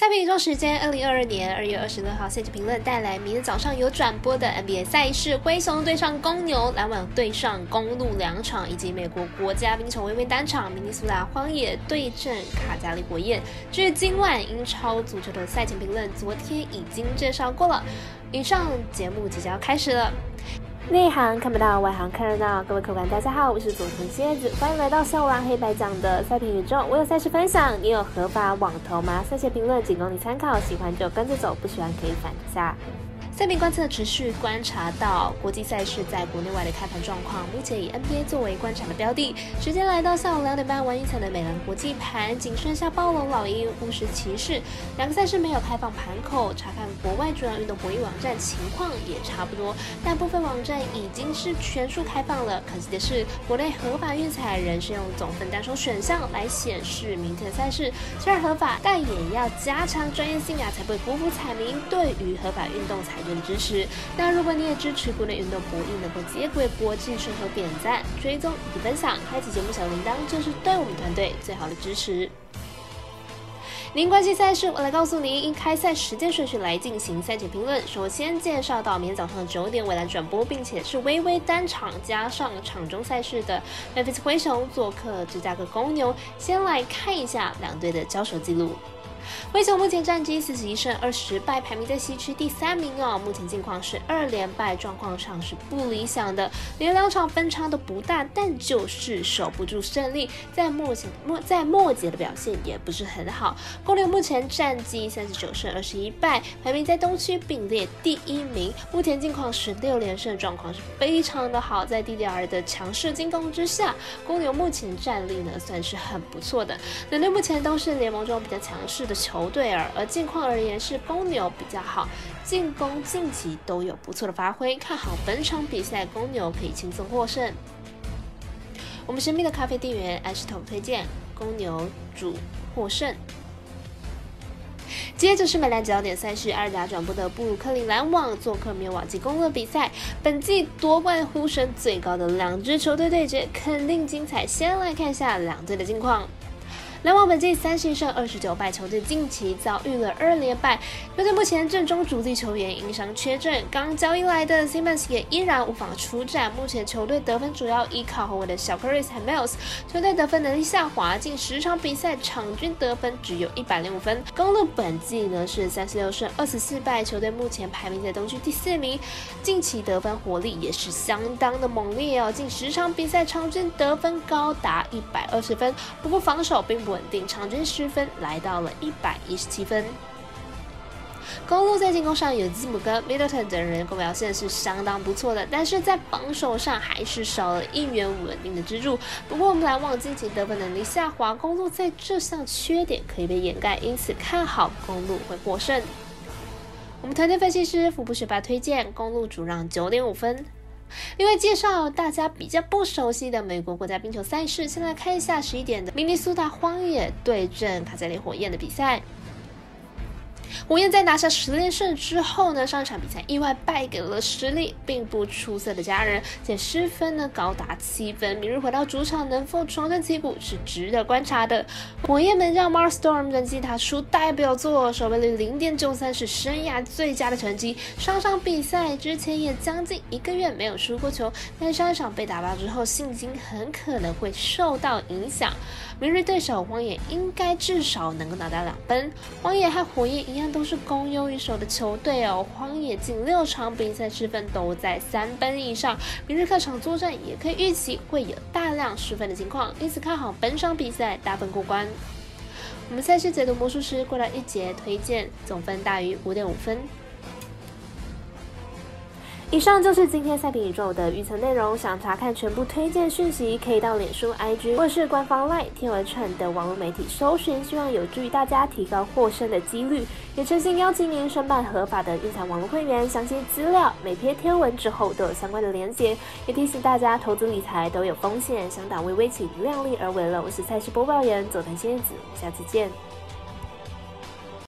赛评宇宙时间，二零二二年二月二十六号，赛季评论带来明天早上有转播的 NBA 赛事：灰熊对上公牛，篮网对上公路两场，以及美国国家冰球微微单场，明尼苏达荒野对阵卡加利火焰。至于今晚英超足球的赛前评论，昨天已经介绍过了。以上节目即将要开始了。内行看不到，外行看热闹。各位客官，大家好，我是佐藤蝎子，欢迎来到笑王黑白讲的赛评宇宙。我有赛事分享，你有合法网投吗？赛前评论仅供你参考，喜欢就跟着走，不喜欢可以反一下。赛评观测持续观察到国际赛事在国内外的开盘状况，目前以 NBA 作为观察的标的。时间来到下午两点半，玩一场的美兰国际盘，仅剩下暴龙老鹰、巫师骑士两个赛事没有开放盘口。查看国外主要运动博弈网站情况也差不多，但部分网站已经是全数开放了。可惜的是，国内合法运彩仍是用总分单双选项来显示明天的赛事，虽然合法，但也要加强专业性啊，才不会辜负彩民对于合法运动彩。支持。那如果你也支持国内运动博弈能够接轨国际，顺手点赞、追踪以及分享，开启节目小铃铛，就是对我们团队最好的支持。您关心赛事，我来告诉您，以开赛时间顺序来进行赛前评论。首先介绍到明天早上九点未来转播，并且是微微单场加上场中赛事的 mfs 灰熊做客芝加哥公牛。先来看一下两队的交手记录。灰熊目前战绩四十一胜二十败，排名在西区第三名哦。目前近况是二连败，状况上是不理想的。连两场分差都不大，但就是守不住胜利。在目前末在末节的表现也不是很好。公牛目前战绩三十九胜二十一败，排名在东区并列第一名。目前近况是六连胜，状况是非常的好。在 DDR 的强势进攻之下，公牛目前战力呢算是很不错的。两队目前都是联盟中比较强势的。球队而而近况而言是公牛比较好，进攻晋级都有不错的发挥，看好本场比赛公牛可以轻松获胜。我们神秘的咖啡店员艾斯头推荐公牛主获胜。接着是美兰焦点赛事，二甲转播的布鲁克林篮网做客米尔瓦基公路比赛，本季夺冠呼声最高的两支球队对决，肯定精彩。先来看一下两队的近况。篮网本季三十胜二十九败，球队近期遭遇了二连败。球队目前阵中主力球员因伤缺阵，刚交易来的 Simmons 也依然无法出战。目前球队得分主要依靠后卫的小 Chris 和 Miles，球队得分能力下滑，近十场比赛场均得分只有一百零五分。公路本季呢是三十六胜二十四败，球队目前排名在东区第四名，近期得分火力也是相当的猛烈哦，近十场比赛场均得分高达一百二十分。不过防守并不。稳定，场均失分来到了一百一十七分。公路在进攻上有字母哥、Middleton 等人表现是相当不错的，但是在防守上还是少了一员稳定的支柱。不过我们来望近期得分能力下滑，公路在这项缺点可以被掩盖，因此看好公路会获胜。我们团队分析师福布学霸推荐公路主让九点五分。另外介绍大家比较不熟悉的美国国家冰球赛事，先来看一下十一点的明尼苏达荒野对阵卡加里火焰的比赛。火焰在拿下十连胜之后呢，上一场比赛意外败给了实力并不出色的家人，且失分呢高达七分。明日回到主场能否重振旗鼓是值得观察的。火焰门将 Mark Storm 的吉他出代表作，守备率零点九三是生涯最佳的成绩。上场比赛之前也将近一个月没有输过球，但上一场被打爆之后，信心很可能会受到影响。明日对手荒野应该至少能够拿到两分。荒野和火焰一样，都都是攻优一手的球队哦。荒野近六场比赛失分都在三分以上，明日客场作战也可以预期会有大量失分的情况，因此看好本场比赛大分过关。我们赛事解读魔术师过来一节推荐总分大于五点五分。以上就是今天赛评宇宙的预测内容。想查看全部推荐讯息，可以到脸书、IG 或是官方 LINE 天文串的网络媒体搜寻，希望有助于大家提高获胜的几率。也诚心邀请您申办合法的运彩网络会员，详细资料每篇天文之后都有相关的连结。也提醒大家，投资理财都有风险，想打微微请量力而为了。我是赛事播报员佐藤仙子，我们下次见。